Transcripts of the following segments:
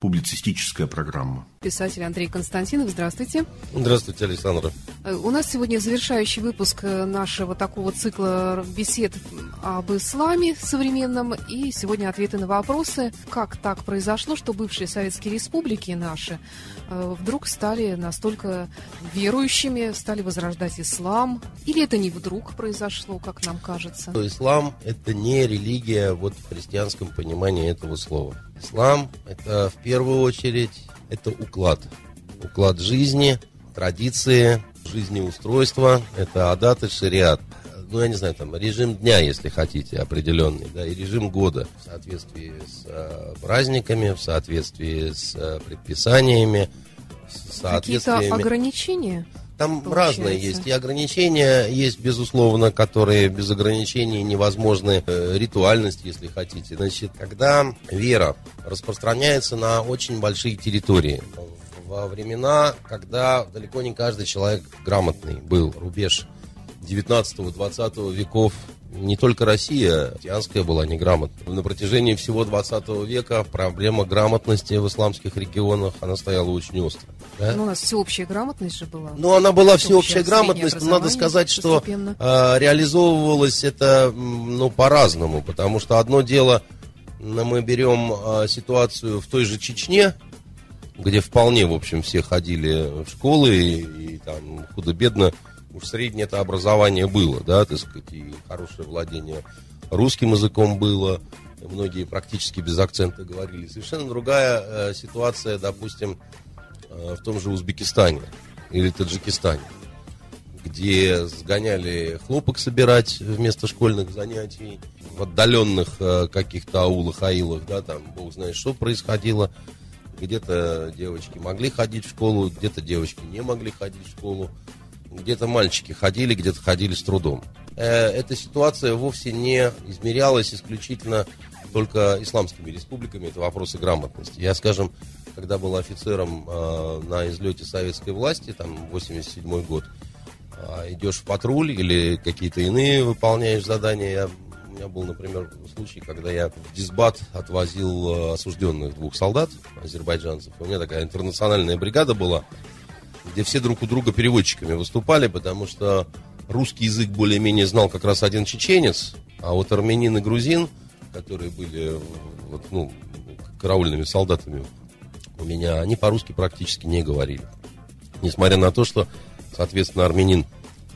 публицистическая программа. Писатель Андрей Константинов, здравствуйте. Здравствуйте, Александра. Э, у нас сегодня завершающий выпуск э, нашего такого цикла бесед об исламе современном. И сегодня ответы на вопросы, как так произошло, что бывшие советские республики наши э, вдруг стали настолько верующими, стали возрождать ислам. Или это не вдруг произошло, как нам кажется? Ислам – это не религия вот в христианском понимании этого слова. Ислам – это в первую очередь это уклад. Уклад жизни, традиции, жизнеустройства, это адат и шариат. Ну, я не знаю, там, режим дня, если хотите, определенный, да, и режим года в соответствии с э, праздниками, в соответствии с э, предписаниями, с соответствиями. Какие-то ограничения? Там получается. разные есть. И ограничения есть, безусловно, которые без ограничений невозможны. Э, ритуальность, если хотите. Значит, когда вера распространяется на очень большие территории, во времена, когда далеко не каждый человек грамотный был, рубеж 19-20 веков не только Россия, христианская была неграмотна. На протяжении всего 20 века проблема грамотности в исламских регионах, она стояла очень остро. Да? Ну, у нас всеобщая грамотность же была. Ну, она была всеобщая грамотность, но надо сказать, что э, реализовывалось это ну, по-разному, потому что одно дело, мы берем э, ситуацию в той же Чечне, где вполне, в общем, все ходили в школы и, и там худо-бедно уж среднее это образование было, да, так сказать, и хорошее владение русским языком было, многие практически без акцента говорили. Совершенно другая э, ситуация, допустим, э, в том же Узбекистане или Таджикистане, где сгоняли хлопок собирать вместо школьных занятий, в отдаленных э, каких-то аулах, аилах, да, там, бог знает, что происходило. Где-то девочки могли ходить в школу, где-то девочки не могли ходить в школу где-то мальчики ходили, где-то ходили с трудом. Э, эта ситуация вовсе не измерялась исключительно только исламскими республиками, это вопросы грамотности. Я, скажем, когда был офицером э, на излете советской власти, там, 87 год, э, идешь в патруль или какие-то иные выполняешь задания, я, у меня был, например, случай, когда я в дисбат отвозил осужденных двух солдат, азербайджанцев. У меня такая интернациональная бригада была, где все друг у друга переводчиками выступали, потому что русский язык более-менее знал как раз один чеченец, а вот армянин и грузин, которые были вот, ну, караульными солдатами у меня, они по-русски практически не говорили. Несмотря на то, что, соответственно, армянин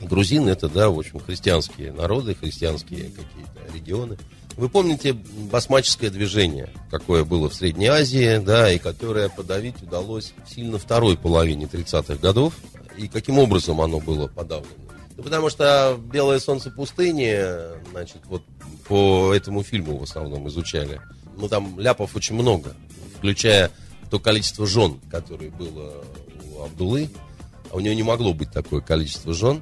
и грузин это, да, в общем, христианские народы, христианские какие-то регионы. Вы помните басмаческое движение, какое было в Средней Азии, да, и которое подавить удалось сильно второй половине 30-х годов. И каким образом оно было подавлено? Ну, потому что «Белое солнце пустыни», значит, вот по этому фильму в основном изучали. Ну, там ляпов очень много, включая то количество жен, которое было у Абдулы. А у него не могло быть такое количество жен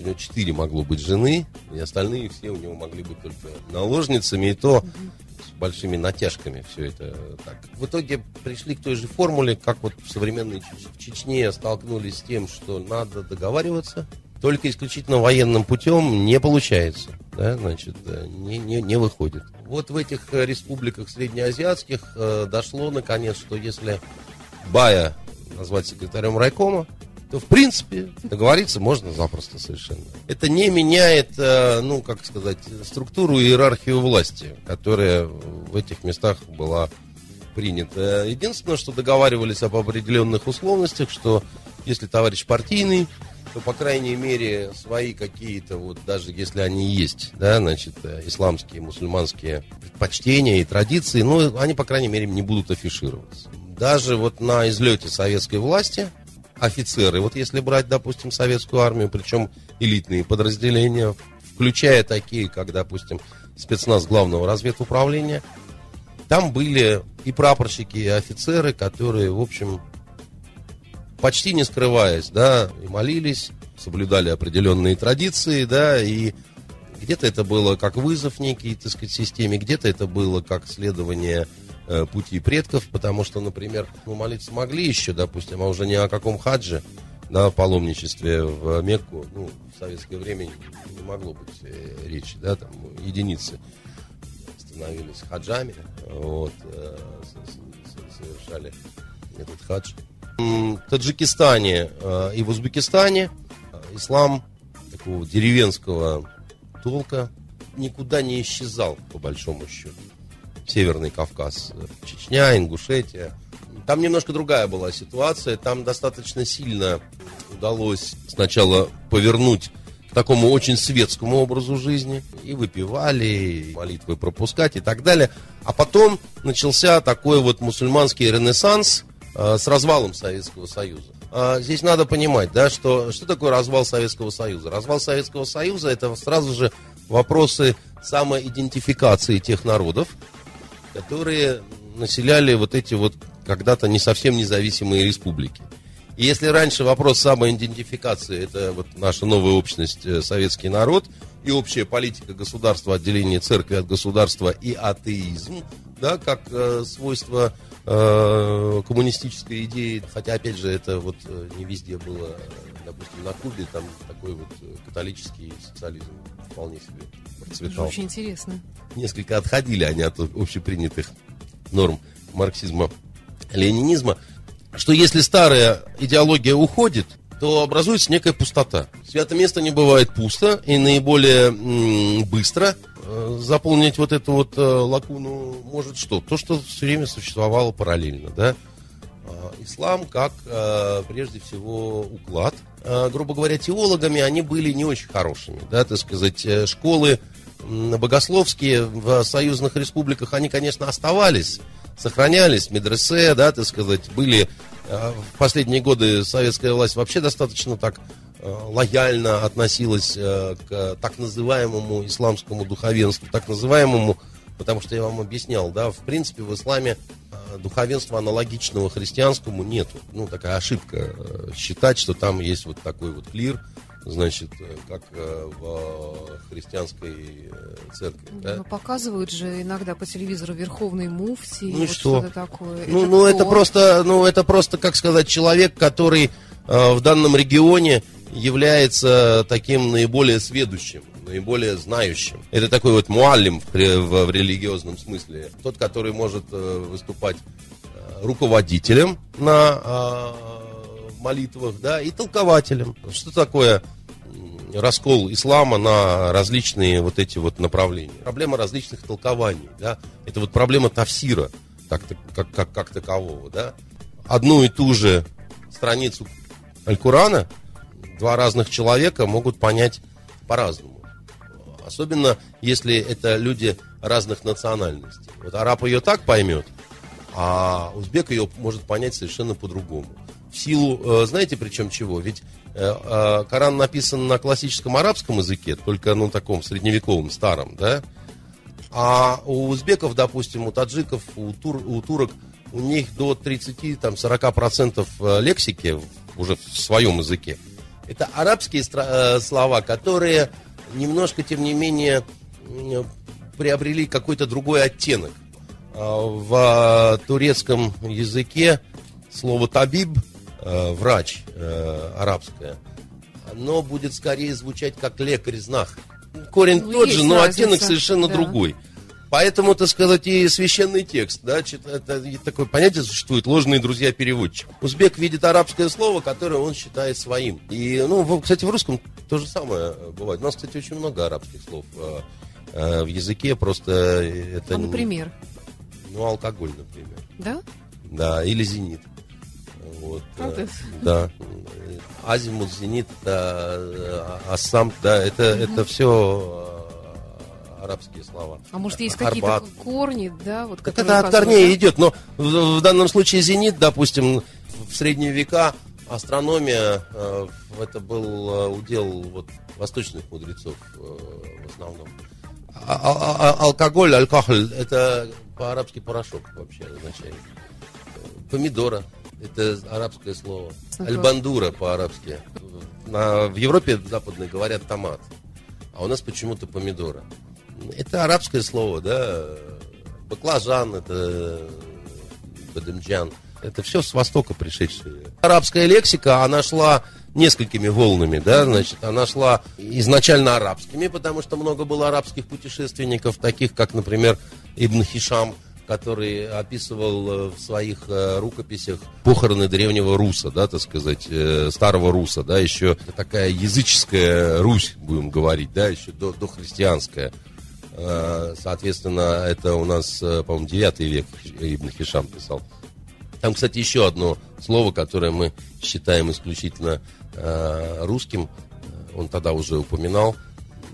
у него четыре могло быть жены, и остальные все у него могли быть только наложницами, и то с большими натяжками все это так. В итоге пришли к той же формуле, как вот в современной в Чечне столкнулись с тем, что надо договариваться, только исключительно военным путем не получается, да, значит, э, не, не, не выходит. Вот в этих э, республиках среднеазиатских э, дошло наконец, что если Бая назвать секретарем райкома, то, в принципе, договориться можно запросто совершенно. Это не меняет, э, ну, как сказать, структуру и иерархию власти, которая в этих местах была принята. Единственное, что договаривались об определенных условностях, что если товарищ партийный, то, по крайней мере, свои какие-то, вот даже если они есть, да, значит, э, исламские, мусульманские предпочтения и традиции, ну, они, по крайней мере, не будут афишироваться. Даже вот на излете советской власти офицеры, вот если брать, допустим, советскую армию, причем элитные подразделения, включая такие, как, допустим, спецназ главного разведуправления, там были и прапорщики, и офицеры, которые, в общем, почти не скрываясь, да, молились, соблюдали определенные традиции, да, и где-то это было как вызов некий, так сказать, системе, где-то это было как следование Э, пути предков, потому что, например, ну, молиться могли еще, допустим, а уже не о каком хадже, на паломничестве в Мекку, ну, в советское время не могло быть э, речи, да, там единицы становились хаджами, вот, э, совершали этот хадж. В Таджикистане и в Узбекистане ислам такого деревенского толка никуда не исчезал, по большому счету. Северный Кавказ, Чечня, Ингушетия. Там немножко другая была ситуация. Там достаточно сильно удалось сначала повернуть к такому очень светскому образу жизни. И выпивали, и молитвы пропускать и так далее. А потом начался такой вот мусульманский ренессанс э, с развалом Советского Союза. А здесь надо понимать, да, что, что такое развал Советского Союза. Развал Советского Союза это сразу же вопросы самоидентификации тех народов, которые населяли вот эти вот когда-то не совсем независимые республики. И если раньше вопрос самоидентификации, это вот наша новая общность, э, советский народ, и общая политика государства, отделение церкви от государства и атеизм, да, как э, свойство э, коммунистической идеи, хотя, опять же, это вот э, не везде было, допустим, на Кубе, там такой вот католический социализм вполне себе процветал. Очень интересно. Несколько отходили они от общепринятых норм марксизма, ленинизма что если старая идеология уходит, то образуется некая пустота. Святое место не бывает пусто, и наиболее м, быстро э, заполнить вот эту вот э, лакуну может что? То, что все время существовало параллельно, да? Э, ислам как, э, прежде всего, уклад. Э, грубо говоря, теологами они были не очень хорошими, да, так сказать, э, школы богословские в союзных республиках, они, конечно, оставались, сохранялись, медресе, да, так сказать, были э, в последние годы советская власть вообще достаточно так лояльно относилась к так называемому исламскому духовенству, так называемому, потому что я вам объяснял, да, в принципе в исламе духовенства аналогичного христианскому нету. Ну, такая ошибка считать, что там есть вот такой вот клир, значит, э, как э, в христианской э, церкви. Да? Ну, показывают же иногда по телевизору Верховный Муфти. Ну вот что? что такое. Ну, это ну это просто, ну это просто, как сказать, человек, который э, в данном регионе является таким наиболее сведущим, наиболее знающим. Это такой вот муаллим в, в, в религиозном смысле. Тот, который может э, выступать э, руководителем на э, молитвах, да, и толкователем. Что такое раскол ислама на различные вот эти вот направления. Проблема различных толкований, да, это вот проблема тафсира, как, как, как, как такового, да. Одну и ту же страницу Аль-Курана два разных человека могут понять по-разному. Особенно, если это люди разных национальностей. Вот араб ее так поймет, а узбек ее может понять совершенно по-другому. В силу, э, знаете, причем чего? Ведь Э, э, Коран написан на классическом арабском языке, только ну таком средневековом, старом, да? А у узбеков, допустим, у таджиков, у, тур, у турок, у них до 30-40% э, лексики уже в своем языке. Это арабские слова, которые немножко, тем не менее, приобрели какой-то другой оттенок. В турецком языке слово табиб – э, врач э, арабское, оно будет скорее звучать как лекарь-знах. Корень ну, тот же, но разница. оттенок совершенно да. другой. Поэтому, так сказать, и священный текст, да, это такое понятие существует, ложные друзья-переводчик. Узбек видит арабское слово, которое он считает своим. И, ну, кстати, в русском то же самое бывает. У нас, кстати, очень много арабских слов э, э, в языке, просто это... А, например? Ну, алкоголь, например. Да? Да, или зенит. Вот, э, да. Азимут, Зенит, э, Ассам, да, это, это все арабские слова. А может, есть какие-то корни, да? Вот, так это от корней да? идет, но в, в данном случае зенит, допустим, в средние века астрономия, это был удел вот, восточных мудрецов в основном. А, а, а, алкоголь, алкоголь, это по-арабски порошок вообще означает. Помидора, это арабское слово. Альбандура по-арабски. На, в Европе западной говорят томат. А у нас почему-то помидора. Это арабское слово, да. Баклажан, это бадемджан. Это все с Востока пришедшее. Арабская лексика, она шла несколькими волнами, да, значит, она шла изначально арабскими, потому что много было арабских путешественников, таких как, например, Ибн Хишам, который описывал в своих рукописях похороны древнего Руса, да, так сказать, старого Руса, да, еще такая языческая Русь, будем говорить, да, еще до, до христианская. Соответственно, это у нас, по-моему, 9 век Ибн Хишам писал. Там, кстати, еще одно слово, которое мы считаем исключительно э, русским. Он тогда уже упоминал.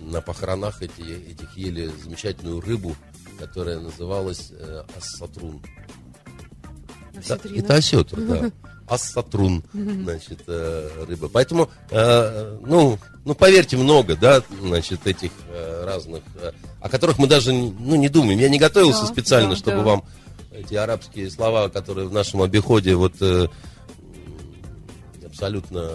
На похоронах эти, этих ели замечательную рыбу, которая называлась э, ассатрун. Да, это осетр, да. Ассатрун, значит, э, рыба. Поэтому, э, ну, ну, поверьте, много, да, значит, этих э, разных, о которых мы даже, ну, не думаем. Я не готовился да, специально, да, чтобы да. вам эти арабские слова, которые в нашем обиходе вот абсолютно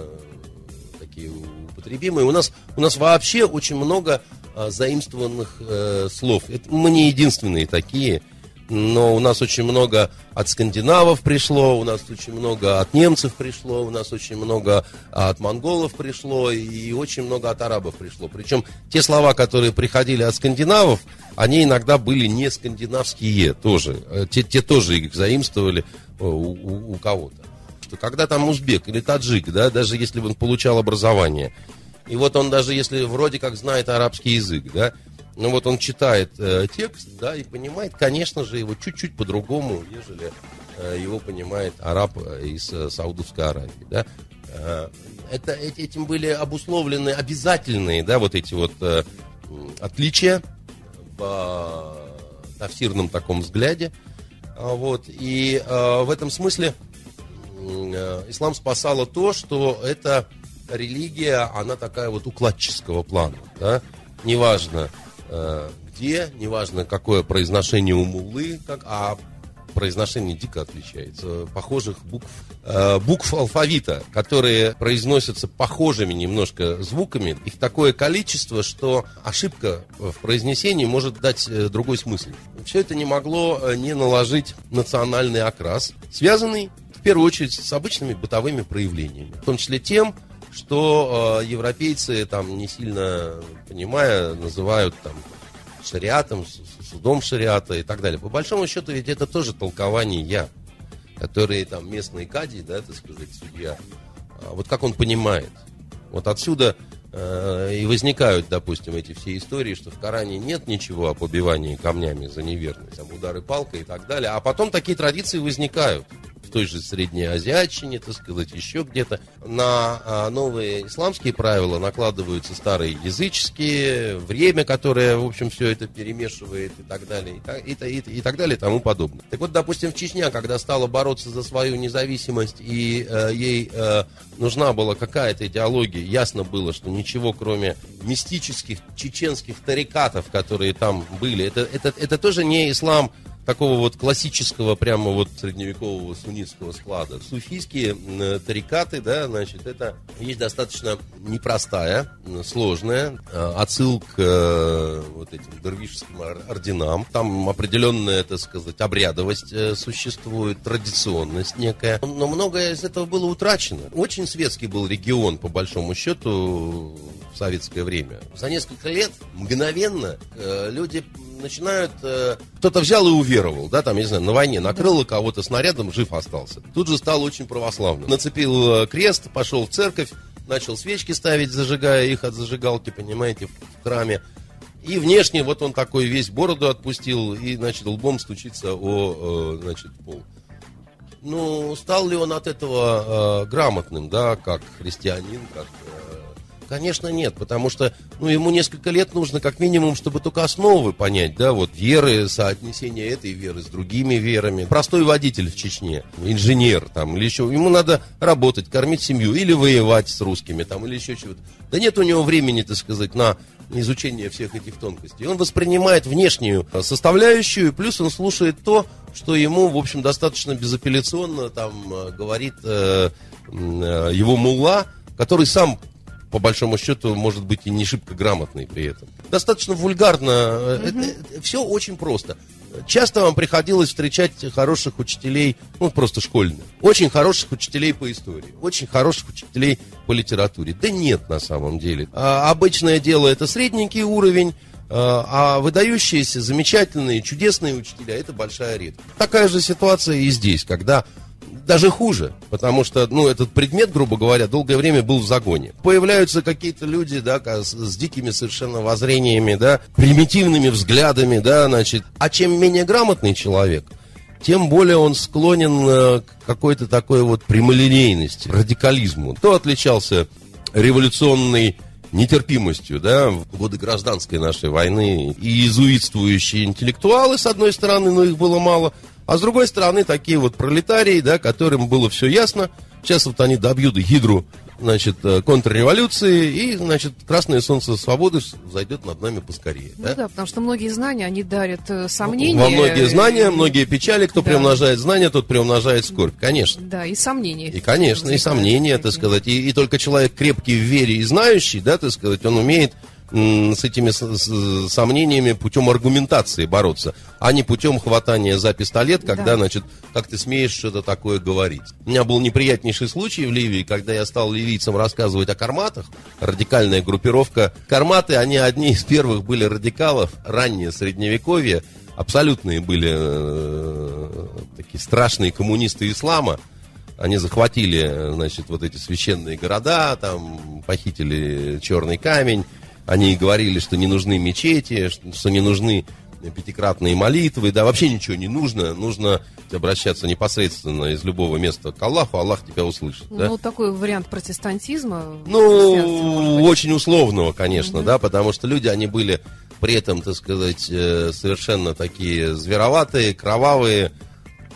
такие употребимые. У нас, у нас вообще очень много заимствованных э, слов. Это, мы не единственные такие но у нас очень много от скандинавов пришло, у нас очень много от немцев пришло, у нас очень много от монголов пришло и очень много от арабов пришло. Причем те слова, которые приходили от скандинавов, они иногда были не скандинавские тоже. Э, те, те тоже их заимствовали э, у, у, у кого-то. Что когда там узбек или таджик, да, даже если он получал образование, и вот он даже если вроде как знает арабский язык, да, ну вот он читает э, текст, да, и понимает, конечно же, его чуть-чуть по-другому, нежели э, его понимает араб э, из э, Саудовской Аравии, да. Э, это, этим были обусловлены обязательные, да, вот эти вот э, отличия в э, тафсирном таком взгляде. А, вот, и э, в этом смысле э, ислам спасало то, что эта религия, она такая вот укладческого плана, да, неважно, Э, где, неважно какое произношение у муллы, как, а произношение дико отличается. Похожих букв, э, букв алфавита, которые произносятся похожими немножко звуками, их такое количество, что ошибка в произнесении может дать э, другой смысл. Все это не могло э, не наложить национальный окрас, связанный в первую очередь с обычными бытовыми проявлениями, в том числе тем, что э, европейцы, там, не сильно понимая, называют там шариатом, судом шариата и так далее. По большому счету, ведь это тоже толкование я, которые там местные кади, да, так сказать, судья. А вот как он понимает. Вот отсюда э, и возникают, допустим, эти все истории, что в Коране нет ничего о побивании камнями за неверность, там удары палкой и так далее. А потом такие традиции возникают той же Средней Азиатчине, так сказать, еще где-то. На а, новые исламские правила накладываются старые языческие, время, которое, в общем, все это перемешивает и так далее, и так, и, и, и так далее, и тому подобное. Так вот, допустим, в Чечня, когда стала бороться за свою независимость, и э, ей э, нужна была какая-то идеология, ясно было, что ничего, кроме мистических чеченских тарикатов, которые там были, это, это, это тоже не ислам такого вот классического, прямо вот средневекового суннитского склада. Суфийские э, тарикаты, да, значит, это вещь достаточно непростая, сложная. Э, отсыл к э, вот этим дервишским орденам. Там определенная, так сказать, обрядовость существует, традиционность некая. Но многое из этого было утрачено. Очень светский был регион, по большому счету, в советское время. За несколько лет мгновенно люди начинают... Э, кто-то взял и уверовал, да, там, я не знаю, на войне накрыло кого-то снарядом, жив остался. Тут же стал очень православным. Нацепил э, крест, пошел в церковь, начал свечки ставить, зажигая их от зажигалки, понимаете, в храме. И внешне вот он такой весь бороду отпустил и, значит, лбом стучится о, э, значит, пол. Ну, стал ли он от этого э, грамотным, да, как христианин, как Конечно, нет, потому что ну, ему несколько лет нужно как минимум, чтобы только основы понять, да, вот веры, соотнесение этой веры с другими верами. Простой водитель в Чечне, инженер там или еще, ему надо работать, кормить семью или воевать с русскими там или еще чего-то. Да нет у него времени, так сказать, на изучение всех этих тонкостей. Он воспринимает внешнюю составляющую, плюс он слушает то, что ему, в общем, достаточно безапелляционно там э, говорит э, э, его мулла, который сам по большому счету, может быть и не шибко грамотный при этом. Достаточно вульгарно. Угу. Это, это, все очень просто. Часто вам приходилось встречать хороших учителей, ну, просто школьных. Очень хороших учителей по истории. Очень хороших учителей по литературе. Да нет, на самом деле. А, обычное дело это средненький уровень. а выдающиеся, замечательные, чудесные учителя – это большая редкость. Такая же ситуация и здесь, когда даже хуже, потому что, ну, этот предмет, грубо говоря, долгое время был в загоне. Появляются какие-то люди, да, с, с дикими совершенно воззрениями, да, примитивными взглядами, да, значит. А чем менее грамотный человек, тем более он склонен э, к какой-то такой вот прямолинейности, радикализму. Кто отличался революционной нетерпимостью, да, в годы гражданской нашей войны и иезуитствующие интеллектуалы, с одной стороны, но их было мало, а с другой стороны, такие вот пролетарии, да, которым было все ясно. Сейчас вот они добьют гидру, значит, э, контрреволюции, и, значит, красное солнце свободы зайдет над нами поскорее. Ну да? да, потому что многие знания, они дарят э, сомнения. Во многие знания, многие печали. Кто да. приумножает знания, тот приумножает скорбь, конечно. Да, и сомнения. И, конечно, и сомнения, так сказать. И, и только человек крепкий в вере и знающий, да, так сказать, он умеет с этими сомнениями путем аргументации бороться, а не путем хватания за пистолет, когда, да. значит, как ты смеешь что-то такое говорить. У меня был неприятнейший случай в Ливии, когда я стал ливийцам рассказывать о карматах, радикальная группировка. Карматы, они одни из первых были радикалов, раннее средневековье, абсолютные были э, такие страшные коммунисты ислама, они захватили, значит, вот эти священные города, там похитили черный камень, они говорили, что не нужны мечети, что не нужны пятикратные молитвы, да, вообще ничего не нужно, нужно обращаться непосредственно из любого места к Аллаху, Аллах тебя услышит. Ну, да? такой вариант протестантизма. Ну, очень условного, конечно, угу. да, потому что люди, они были при этом, так сказать, э, совершенно такие звероватые, кровавые,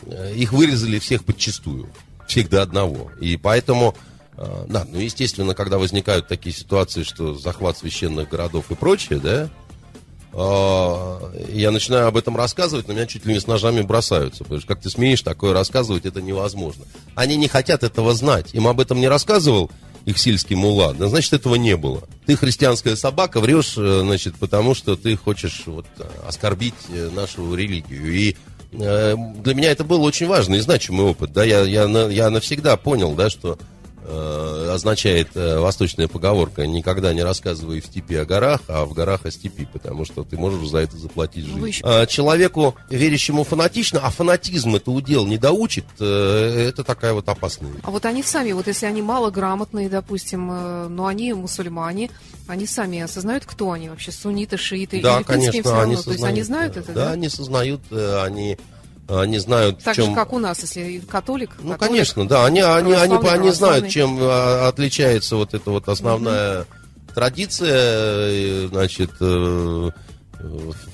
э, их вырезали всех подчистую, всех до одного, и поэтому а, да, ну, естественно, когда возникают такие ситуации, что захват священных городов и прочее, да, а, я начинаю об этом рассказывать, на меня чуть ли не с ножами бросаются. Потому что как ты смеешь такое рассказывать, это невозможно. Они не хотят этого знать. Им об этом не рассказывал их сильский мула, да, значит, этого не было. Ты христианская собака, врешь, э, значит, потому что ты хочешь вот, оскорбить э, нашу религию. И э, для меня это был очень важный и значимый опыт. Да, я, я, я навсегда понял, да, что Э, означает э, восточная поговорка «никогда не рассказывай в степи о горах, а в горах о степи», потому что ты можешь за это заплатить жизнь. Еще... А, человеку, верящему фанатично, а фанатизм это удел не доучит, э, это такая вот опасная. А вот они сами, вот если они малограмотные, допустим, но они мусульмане, они сами осознают, кто они вообще, сунниты, шииты? Да, конечно, они сознают. То есть они знают это, да? Да, они сознают, они они знают, так чем... же, как у нас, если католик. Ну, католик, конечно, да. Они, они, они, они знают, чем а, отличается вот эта вот основная угу. традиция. Значит, э,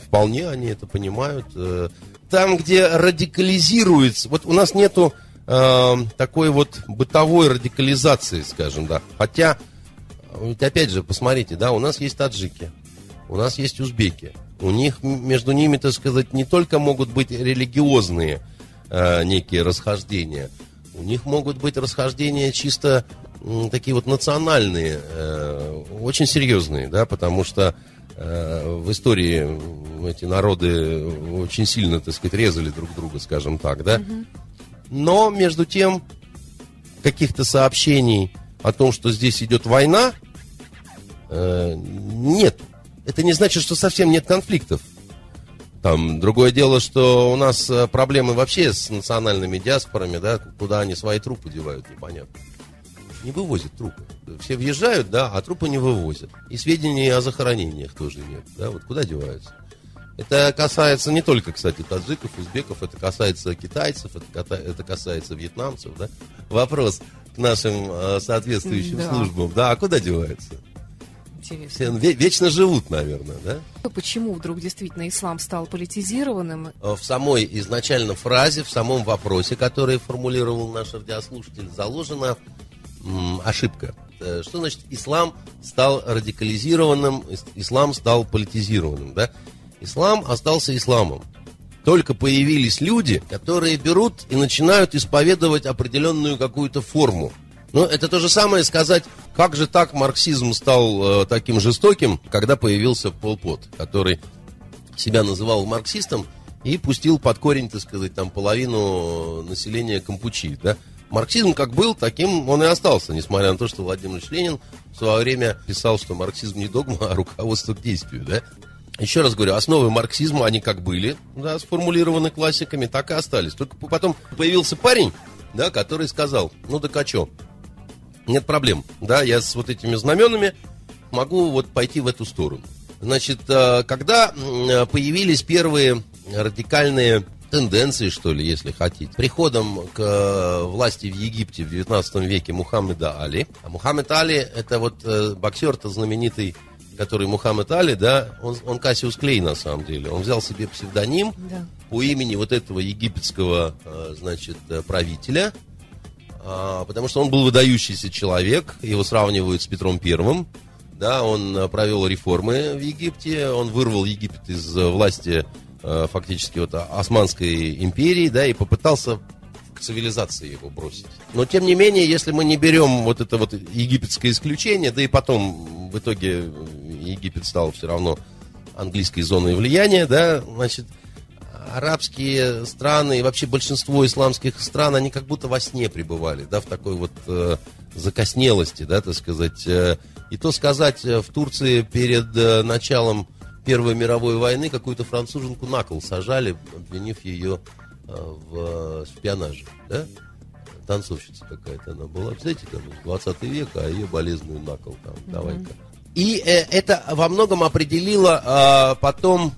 вполне они это понимают. Э, там, где радикализируется... Вот у нас нету э, такой вот бытовой радикализации, скажем, да. Хотя, ведь опять же, посмотрите, да, у нас есть таджики, у нас есть узбеки. У них, между ними, так сказать, не только могут быть религиозные э, некие расхождения, у них могут быть расхождения чисто э, такие вот национальные, э, очень серьезные, да, потому что э, в истории эти народы очень сильно, так сказать, резали друг друга, скажем так, да. Но, между тем, каких-то сообщений о том, что здесь идет война, э, нет это не значит, что совсем нет конфликтов. Там, другое дело, что у нас э, проблемы вообще с национальными диаспорами, да, куда они свои трупы девают, непонятно. Не вывозят трупы. Все въезжают, да, а трупы не вывозят. И сведений о захоронениях тоже нет, да, вот куда деваются. Это касается не только, кстати, таджиков, узбеков, это касается китайцев, это, это касается вьетнамцев, да. Вопрос к нашим э, соответствующим да. службам, да, а куда деваются? Интересно. Все вечно живут, наверное, да? Почему вдруг действительно ислам стал политизированным? Э, в самой изначально фразе, в самом вопросе, который формулировал наш радиослушатель, заложена ошибка. Э, что значит ислам стал радикализированным, ислам стал политизированным, да? Ислам остался исламом. Только появились люди, которые берут и начинают исповедовать определенную какую-то форму. Ну, это то же самое сказать, как же так марксизм стал э, таким жестоким, когда появился Пол Пот, который себя называл марксистом и пустил под корень, так сказать, там половину населения Кампучи, да. Марксизм как был, таким он и остался, несмотря на то, что Владимир Ленин в свое время писал, что марксизм не догма, а руководство к действию, да. Еще раз говорю, основы марксизма, они как были, да, сформулированы классиками, так и остались. Только потом появился парень, да, который сказал, ну так а что, нет проблем, да, я с вот этими знаменами могу вот пойти в эту сторону. Значит, э, когда появились первые радикальные тенденции, что ли, если хотите. Приходом к э, власти в Египте в 19 веке Мухаммеда Али. А Мухаммед Али, это вот э, боксер-то знаменитый, который Мухаммед Али, да, он, он Кассиус Клей на самом деле. Он взял себе псевдоним да. по имени вот этого египетского, э, значит, правителя, потому что он был выдающийся человек, его сравнивают с Петром Первым. Да, он провел реформы в Египте, он вырвал Египет из власти Э, фактически вот Османской империи, да, и попытался к цивилизации его бросить. Но, тем не менее, если мы не берем вот это вот египетское исключение, да и потом в итоге Египет стал все равно английской зоной влияния, да, значит, арабские страны и вообще большинство исламских стран, они как будто во сне пребывали, да, в такой вот э, закоснелости, да, так сказать. Э, и то сказать, э, в Турции перед э, началом Первой мировой войны какую-то француженку на кол сажали, обвинив ее в шпионаже, да? Танцовщица какая-то она была. Знаете, там 20 век, а ее болезненную на кол там, mm-hmm. давай-ка. И э, это во многом определило э, потом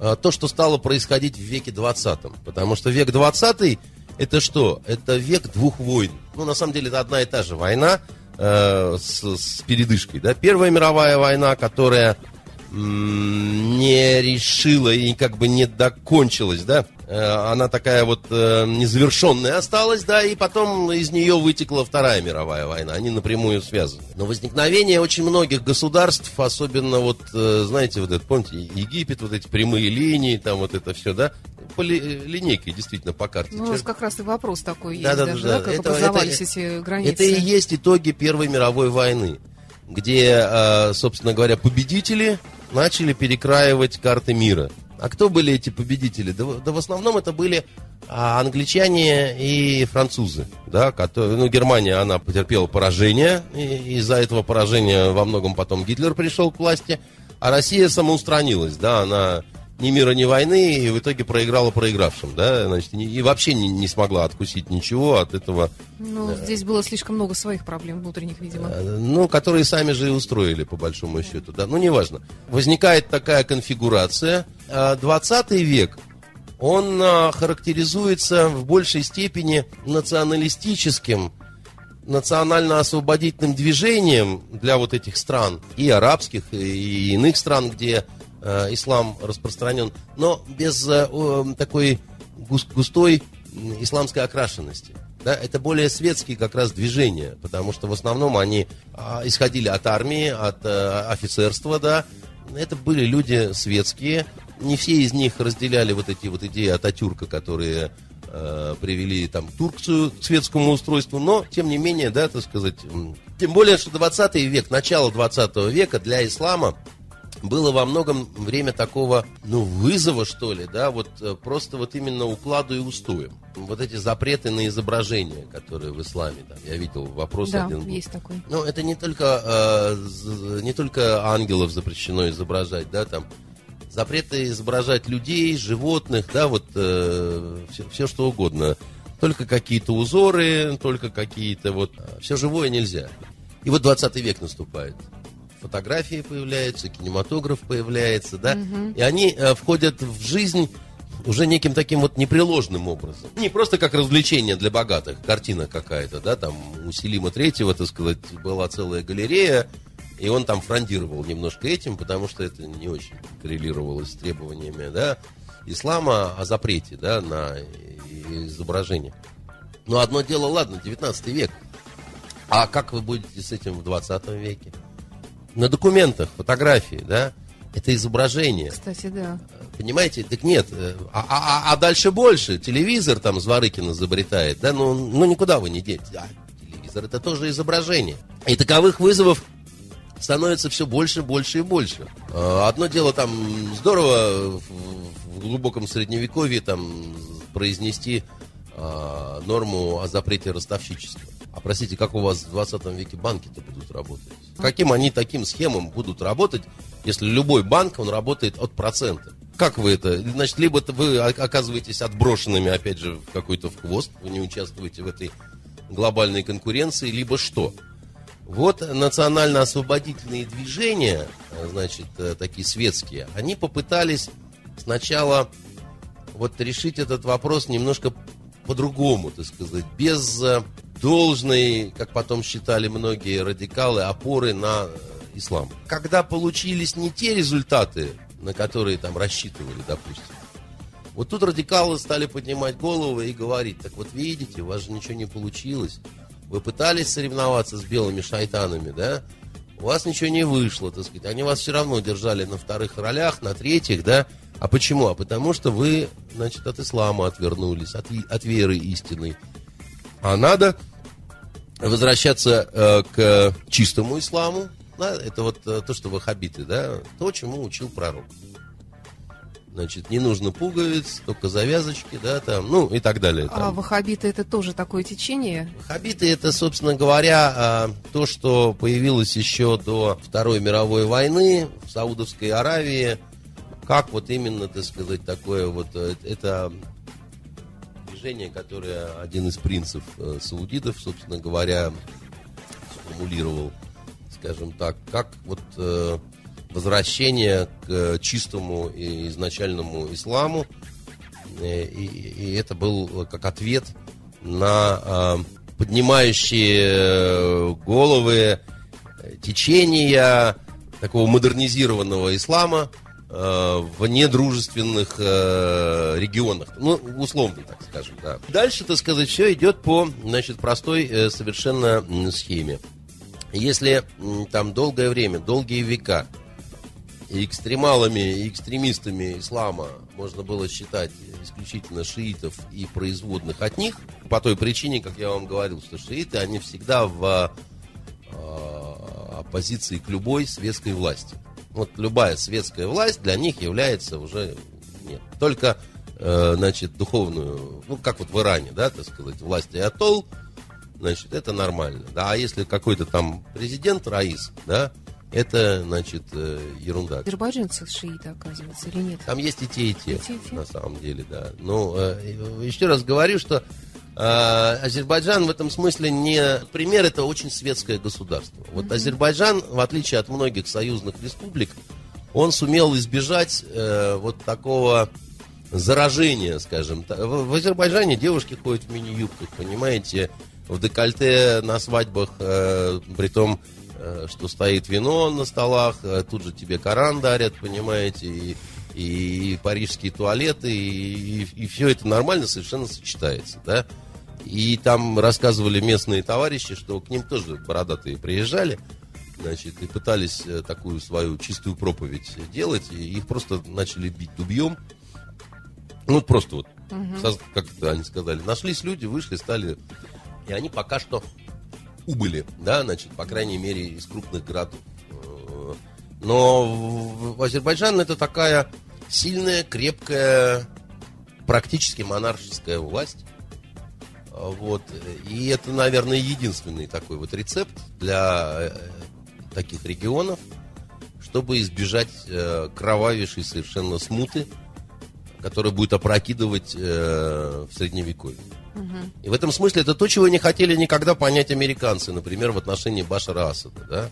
то, что стало происходить в веке 20 Потому что век 20 это что? Это век двух войн. Ну, на самом деле, это одна и та же война э, с, с передышкой. Да? Первая мировая война, которая не решила и как бы не докончилась, да, э, она такая вот э, незавершенная осталась, да, и потом из нее вытекла Вторая мировая война, они напрямую связаны. Но возникновение очень многих государств, особенно вот, э, знаете, вот это, помните, Египет, вот эти прямые линии, там вот это все, да, по ли, линейке действительно по карте. Ну, у нас как раз и вопрос такой есть, да, да, даже, да, да, как это, образовались это, эти границы. Это и есть итоги Первой мировой войны, где, собственно говоря, победители начали перекраивать карты мира. А кто были эти победители? Да, да в основном это были а, англичане и французы. Да, которые, ну, Германия, она потерпела поражение, и из-за этого поражения во многом потом Гитлер пришел к власти, а Россия самоустранилась, да, она ни мира, ни войны, и в итоге проиграла проигравшим, да, значит, и вообще не, не смогла откусить ничего от этого. Ну, э, здесь было слишком много своих проблем внутренних, видимо. Э, ну, которые сами же и устроили, по большому счету, да, ну, неважно. Возникает такая конфигурация. 20 век, он а, характеризуется в большей степени националистическим, национально-освободительным движением для вот этих стран, и арабских, и иных стран, где э, ислам распространен, но без э, такой густой исламской окрашенности. Да, это более светские как раз движения, потому что в основном они а, исходили от армии, от а, офицерства, да. Это были люди светские. Не все из них разделяли вот эти вот идеи Ататюрка, которые э, привели там Турцию к светскому устройству, но, тем не менее, да, так сказать, тем более, что 20 век, начало 20 века для ислама было во многом время такого, ну, вызова, что ли, да, вот э, просто вот именно укладу и устоям. Вот эти запреты на изображения, которые в исламе, там, я видел вопрос да, один. есть такой. Ну, это не только, э, не только ангелов запрещено изображать, да, там, запреты изображать людей, животных, да, вот э, все, все что угодно. Только какие-то узоры, только какие-то вот... Э, все живое нельзя. И вот 20 век наступает фотографии появляются, кинематограф появляется, да, угу. и они э, входят в жизнь уже неким таким вот непреложным образом. Не просто как развлечение для богатых, картина какая-то, да, там у Селима Третьего, так сказать, была целая галерея, и он там фрондировал немножко этим, потому что это не очень коррелировалось с требованиями, да, ислама о запрете, да, на изображение. Но одно дело, ладно, 19 век, а как вы будете с этим в 20 веке? На документах фотографии, да, это изображение. Кстати, да. Понимаете? Так нет. Э, а, а, а, а дальше больше. Телевизор там Зворыкин изобретает, да, ну, ну никуда вы не денете. А, телевизор это тоже изображение. И таковых вызовов становится все больше, больше и больше. А, одно дело там здорово в глубоком средневековье там произнести а, норму о запрете ростовщичества. А простите, как у вас в 20 веке банки-то будут работать? Каким они таким схемам будут работать, Если любой банк, он работает от процента. Как вы это? Значит, либо вы оказываетесь отброшенными, опять же, в какой-то в хвост, вы не участвуете в этой глобальной конкуренции, либо что? Вот национально-освободительные движения, значит, э, такие светские, они попытались сначала вот решить этот вопрос немножко по-другому, так сказать, без э, должной, как потом считали многие радикалы, опоры на э, ислам. Когда получились не те результаты, на которые там рассчитывали, допустим. Вот тут радикалы стали поднимать головы и говорить, так вот видите, у вас же ничего не получилось. Вы пытались соревноваться с белыми шайтанами, да? У вас ничего не вышло, так сказать. Они вас все равно держали на вторых ролях, на третьих, да? А почему? А потому что вы, значит, от ислама отвернулись, от, от веры истинной. А надо возвращаться э, к чистому исламу, да, это вот э, то, что ваххабиты, да, то, чему учил пророк. Значит, не нужно пуговиц, только завязочки, да, там, ну и так далее. Там. А ваххабиты это тоже такое течение? Ваххабиты это, собственно говоря, а, то, что появилось еще до Второй мировой войны в Саудовской Аравии. Как вот именно, так сказать, такое вот, э, это движение, которое один из принцев э, саудитов, собственно говоря, сформулировал скажем так, как вот э, возвращение к э, чистому и изначальному исламу. Э, и, и это был как ответ на э, поднимающие э, головы течения такого модернизированного ислама э, в недружественных э, регионах. Ну, условно, так скажем, да. Дальше, так сказать, все идет по, значит, простой э, совершенно схеме. Если там долгое время, долгие века экстремалами, и экстремистами ислама можно было считать исключительно шиитов и производных от них, по той причине, как я вам говорил, что шииты, они всегда в э, оппозиции к любой светской власти. Вот любая светская власть для них является уже нет. Только, э, значит, духовную, ну, как вот в Иране, да, так сказать, власть Аятол – значит, это нормально. Да, а если какой-то там президент Раис, да, это, значит, э, ерунда. Азербайджанцы шииты, оказывается, или нет? Там есть и те, и те, и те, и те. на самом деле, да. Ну, э, еще раз говорю, что э, Азербайджан в этом смысле не... Пример, это очень светское государство. Вот. Азербайджан, в отличие от многих союзных республик, он сумел избежать э, вот такого заражения, скажем. В, в Азербайджане девушки ходят в мини-юбках, понимаете, в декольте на свадьбах, э, при том, э, что стоит вино на столах, э, тут же тебе Коран дарят, понимаете, и, и, и парижские туалеты, и, и, и все это нормально совершенно сочетается, да. И там рассказывали местные товарищи, что к ним тоже бородатые приезжали, значит, и пытались э, такую свою чистую проповедь делать, и их просто начали бить дубьем. Ну, просто вот, угу. как они сказали, нашлись люди, вышли, стали и они пока что убыли, да, значит, по крайней мере, из крупных городов. Э, но в Азербайджан это такая сильная, крепкая, практически монаршеская власть. Вот. И это, наверное, единственный такой вот рецепт для э, таких регионов, чтобы избежать э, кровавейшей совершенно смуты, которая будет опрокидывать в средневековье. И в этом смысле это то, чего не хотели никогда понять американцы, например, в отношении Башара Асада. Да?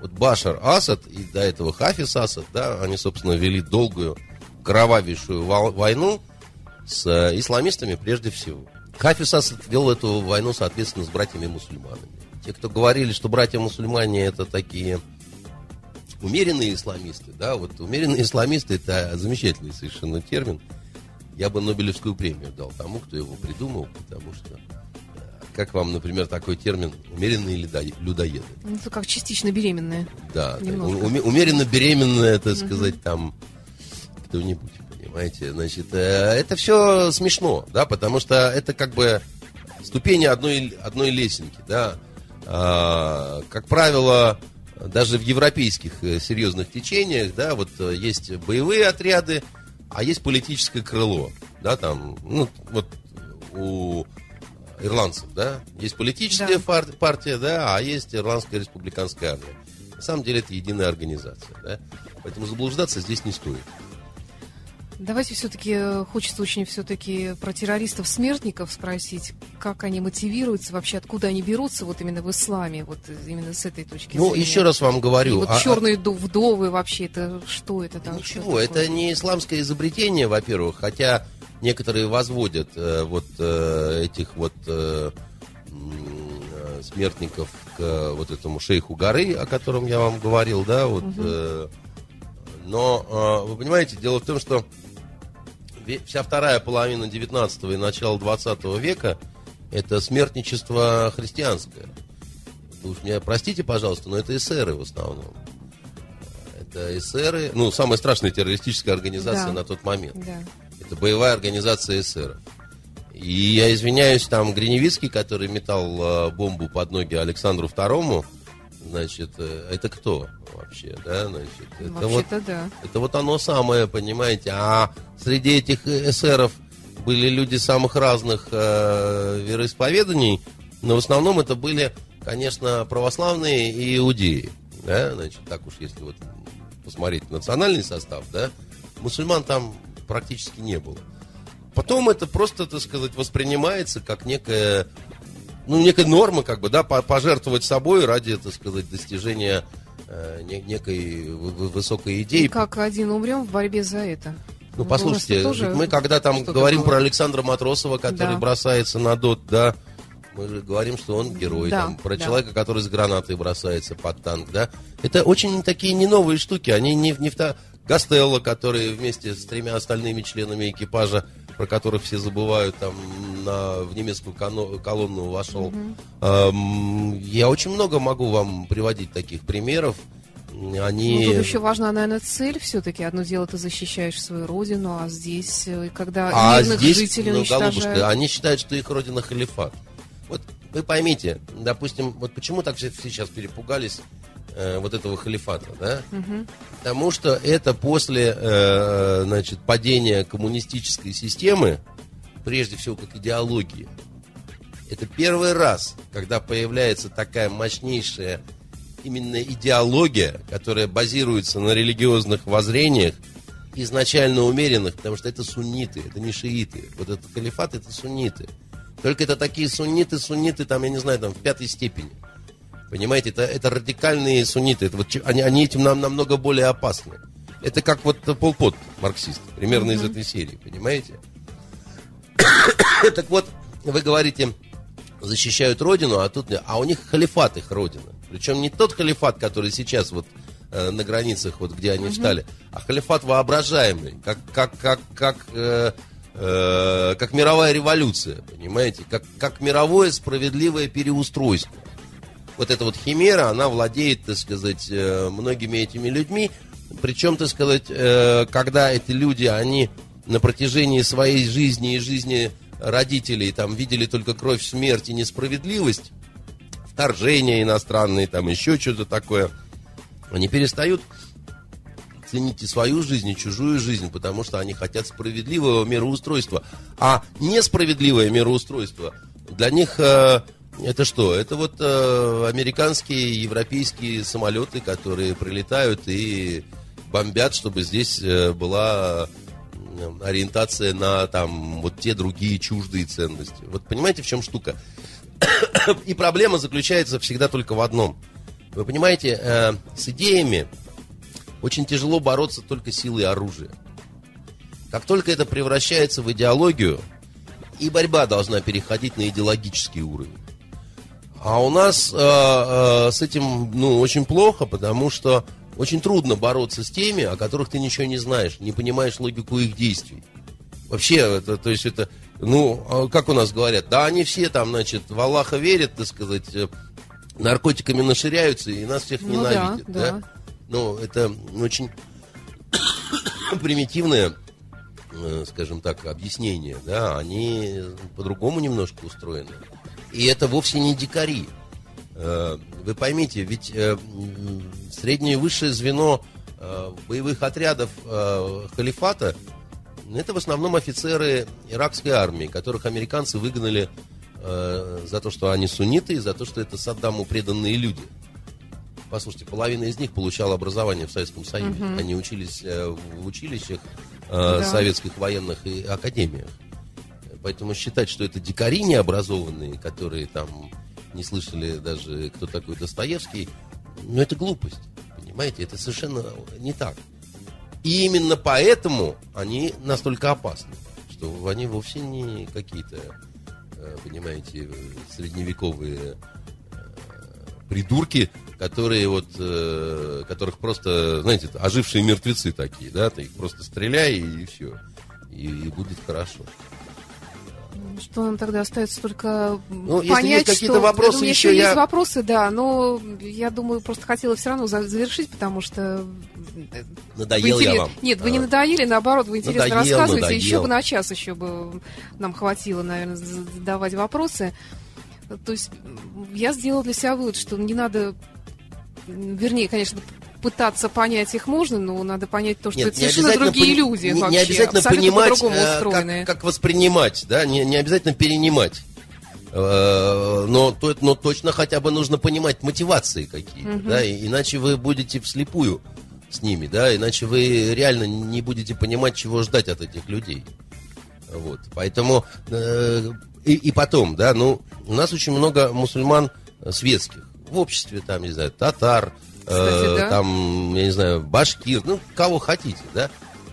Вот Башар Асад и до этого Хафиз Асад, да, они, собственно, вели долгую, кровавейшую войну с э, исламистами прежде всего. Хафиз вел эту войну, соответственно, с братьями-мусульманами. Те, кто говорили, что братья-мусульмане это такие умеренные исламисты, да, вот умеренные исламисты это замечательный совершенно термин – я бы Нобелевскую премию дал тому, кто его придумал, потому что э, как вам, например, такой термин умеренные людоеды? Ну, это как частично беременные. Да, уме, умеренно беременная, это сказать, там кто-нибудь, понимаете. Значит, э, это все смешно, да, потому что это как бы ступени одной, одной лесенки, да. А, как правило, даже в европейских э, серьезных течениях, да, вот есть боевые отряды, а есть политическое крыло, да, там, ну, вот у ирландцев, да, есть политическая да. партия, да, а есть ирландская республиканская армия. На самом деле это единая организация, да. Поэтому заблуждаться здесь не стоит. Давайте все-таки, э, хочется очень все-таки про террористов-смертников спросить, как они мотивируются, вообще откуда они берутся вот именно в исламе, вот именно с этой точки ну, зрения. Ну, еще раз вам говорю. И вот а, черные а... вдовы вообще, это что это там? Ничего, это не исламское изобретение, во-первых, хотя некоторые возводят э, вот э, этих вот э, э, смертников к вот этому шейху горы, о котором я вам говорил, да, вот. Угу. Э, но, э, вы понимаете, дело в том, что вся вторая половина 19 и начало 20 века это смертничество христианское. Вы уж меня простите, пожалуйста, но это эсеры в основном. Это эсеры, ну, самая страшная террористическая организация да. на тот момент. Да. Это боевая организация эсеров. И я извиняюсь, там Гриневицкий, который метал э, бомбу под ноги Александру Второму, значит, э, это кто вообще, да, значит, это вот, да. это вот оно самое, понимаете, а среди этих эсеров были люди самых разных э, вероисповеданий, но в основном это были, конечно, православные и иудеи, да, значит, так уж если вот посмотреть национальный состав, да, мусульман там практически не было. Потом это просто, так сказать, воспринимается как некая ну, некая норма, как бы, да, пожертвовать собой ради, так сказать, достижения э, некой высокой идеи. И как один умрем в борьбе за это. Ну, послушайте, тоже мы когда там говорим было? про Александра Матросова, который да. бросается на дот, да, мы же говорим, что он герой, да, там, про да. человека, который с гранатой бросается под танк, да. Это очень такие не новые штуки, они не, не в та... Гастелло, который вместе с тремя остальными членами экипажа про которых все забывают, там на, в немецкую колонну вошел. Угу. Эм, я очень много могу вам приводить таких примеров. Они... Ну, тут еще важна, наверное, цель все-таки. Одно дело, ты защищаешь свою родину, а здесь, э, когда а мирных здесь, жителей ну, уничтожают... Голубушка, они считают, что их родина халифат. Вот вы поймите, допустим, вот почему так все сейчас перепугались э, вот этого халифата, да? Угу. Потому что это после, э, значит, падения коммунистической системы, прежде всего как идеологии, это первый раз, когда появляется такая мощнейшая именно идеология, которая базируется на религиозных воззрениях, изначально умеренных, потому что это сунниты, это не шииты. Вот этот халифат это сунниты. Только это такие сунниты, сунниты, там, я не знаю, там, в пятой степени. Понимаете, это, это радикальные сунниты. Это вот, они, они этим нам намного более опасны. Это как вот полпот марксист, примерно mm-hmm. из этой серии, понимаете? так вот, вы говорите, защищают родину, а тут а у них халифат их родина. Причем не тот халифат, который сейчас вот э, на границах, вот где они mm-hmm. встали, а халифат воображаемый, как как как как э, э, как мировая революция, понимаете, как как мировое справедливое переустройство вот эта вот химера, она владеет, так сказать, э, многими этими людьми. Причем, так сказать, э, когда эти люди, они на протяжении своей жизни и жизни родителей там видели только кровь, смерть и несправедливость, вторжения иностранные, там еще что-то такое, они перестают ценить свою жизнь, и чужую жизнь, потому что они хотят справедливого мироустройства. А несправедливое мироустройство для них э, это что? Это вот э, американские, европейские самолеты, которые прилетают и бомбят, чтобы здесь э, была ориентация на там вот те другие чуждые ценности. Вот понимаете, в чем штука? и проблема заключается всегда только в одном. Вы понимаете, э, с идеями очень тяжело бороться только силой оружия. Как только это превращается в идеологию, и борьба должна переходить на идеологический уровень. А у нас э, э, с этим ну, очень плохо, потому что очень трудно бороться с теми, о которых ты ничего не знаешь, не понимаешь логику их действий. Вообще, это, то есть это, ну, а как у нас говорят, да, они все там, значит, в Аллаха верят, так сказать, э, наркотиками наширяются и нас всех ну, ненавидят, да, да? да? Ну, это очень примитивное, э, скажем так, объяснение, да, они по-другому немножко устроены. И это вовсе не дикари. Э, вы поймите, ведь э, среднее и высшее звено э, боевых отрядов халифата это в основном офицеры иракской армии, которых американцы выгнали за то, что они сунниты, и за то, что это Саддаму преданные люди. послушайте, половина из них получала образование в Советском Союзе. Угу. Они учились в училищах да. советских военных и академиях. Поэтому считать, что это дикари необразованные, которые там не слышали даже, кто такой Достоевский, ну, это глупость. Понимаете, это совершенно не так. И именно поэтому они настолько опасны, что они вовсе не какие-то, э, понимаете, средневековые э, придурки, которые вот, э, которых просто, знаете, ожившие мертвецы такие, да, ты их просто стреляй и, все, и, и будет хорошо. Что нам тогда остается только ну, понять, если есть какие-то что... вопросы, думаю, еще, я... есть вопросы, да, но я думаю, просто хотела все равно завершить, потому что... Надоел интерес... я вам. Нет, вы а. не надоели, наоборот, вы интересно надоел, рассказываете, надоел. еще бы на час еще бы нам хватило, наверное, задавать вопросы. То есть я сделала для себя вывод, что не надо вернее, конечно, пытаться понять их можно, но надо понять то, что Нет, это совершенно другие люди не, вообще, не обязательно понимать, э, как, как воспринимать, да, не, не обязательно перенимать. Э, но, но точно хотя бы нужно понимать мотивации какие-то, угу. да, иначе вы будете вслепую с ними, да, иначе вы реально не будете понимать, чего ждать от этих людей. Вот, поэтому э, и, и потом, да, ну, у нас очень много мусульман светских в обществе, там, не знаю, татар, кстати, э, да. там, я не знаю, башкир, ну, кого хотите, да.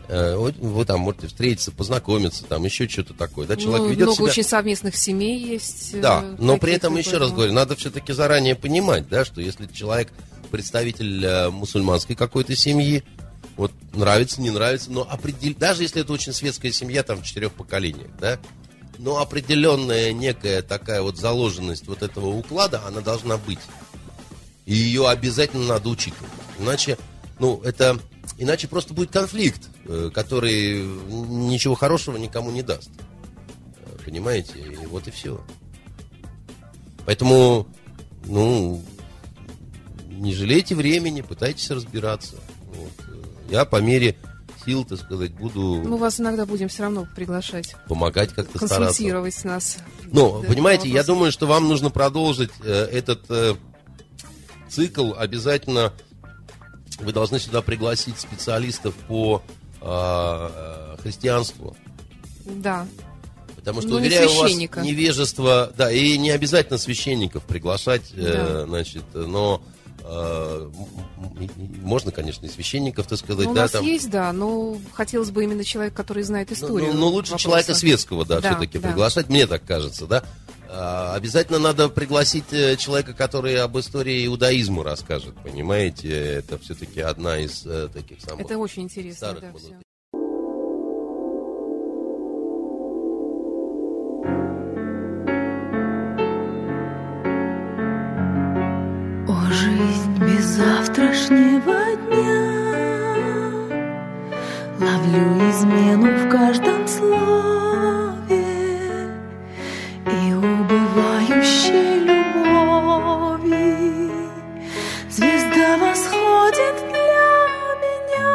Э, вы там можете встретиться, познакомиться, там еще что-то такое. Да, человек ну, ведет много себя... очень совместных семей есть. Э, да, но при этом, еще раз говорю, надо все-таки заранее понимать, да, что если человек представитель мусульманской какой-то семьи, вот нравится, не нравится, но определ... даже если это очень светская семья, там, в четырех поколениях, да, но определенная некая такая вот заложенность вот этого уклада, она должна быть. И ее обязательно надо учитывать. Иначе, ну, это... Иначе просто будет конфликт, э, который ничего хорошего никому не даст. Э, понимаете? И вот и все. Поэтому, ну, не жалейте времени, пытайтесь разбираться. Вот. Я по мере сил, так сказать, буду... Мы вас иногда будем все равно приглашать. Помогать как-то стараться. Консультировать нас. Ну, да, понимаете, я думаю, что вам нужно продолжить э, этот э, цикл обязательно вы должны сюда пригласить специалистов по э, христианству. Да. Потому что, Но уверяю вас, невежество, да, и не обязательно священников приглашать, э, да. э, значит, но э, можно, конечно, и священников, так сказать, ну, да, у нас там... есть, да, но хотелось бы именно человек, который знает ну, историю. Ну, ну, ну лучше вопроса. человека светского, да, да все-таки да. приглашать, мне так кажется, да. А, обязательно надо пригласить э, человека, который об истории иудаизма расскажет, понимаете? Это все-таки одна из э, таких самых Это очень интересно, старых да, все. О, жизнь без завтрашнего дня Ловлю измену в каждом слове восходит для меня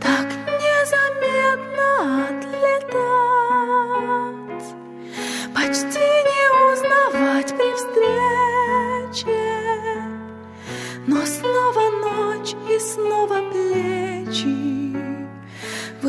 так незаметно отлетать почти не узнавать при встрече. Но снова ночь и снова плечи в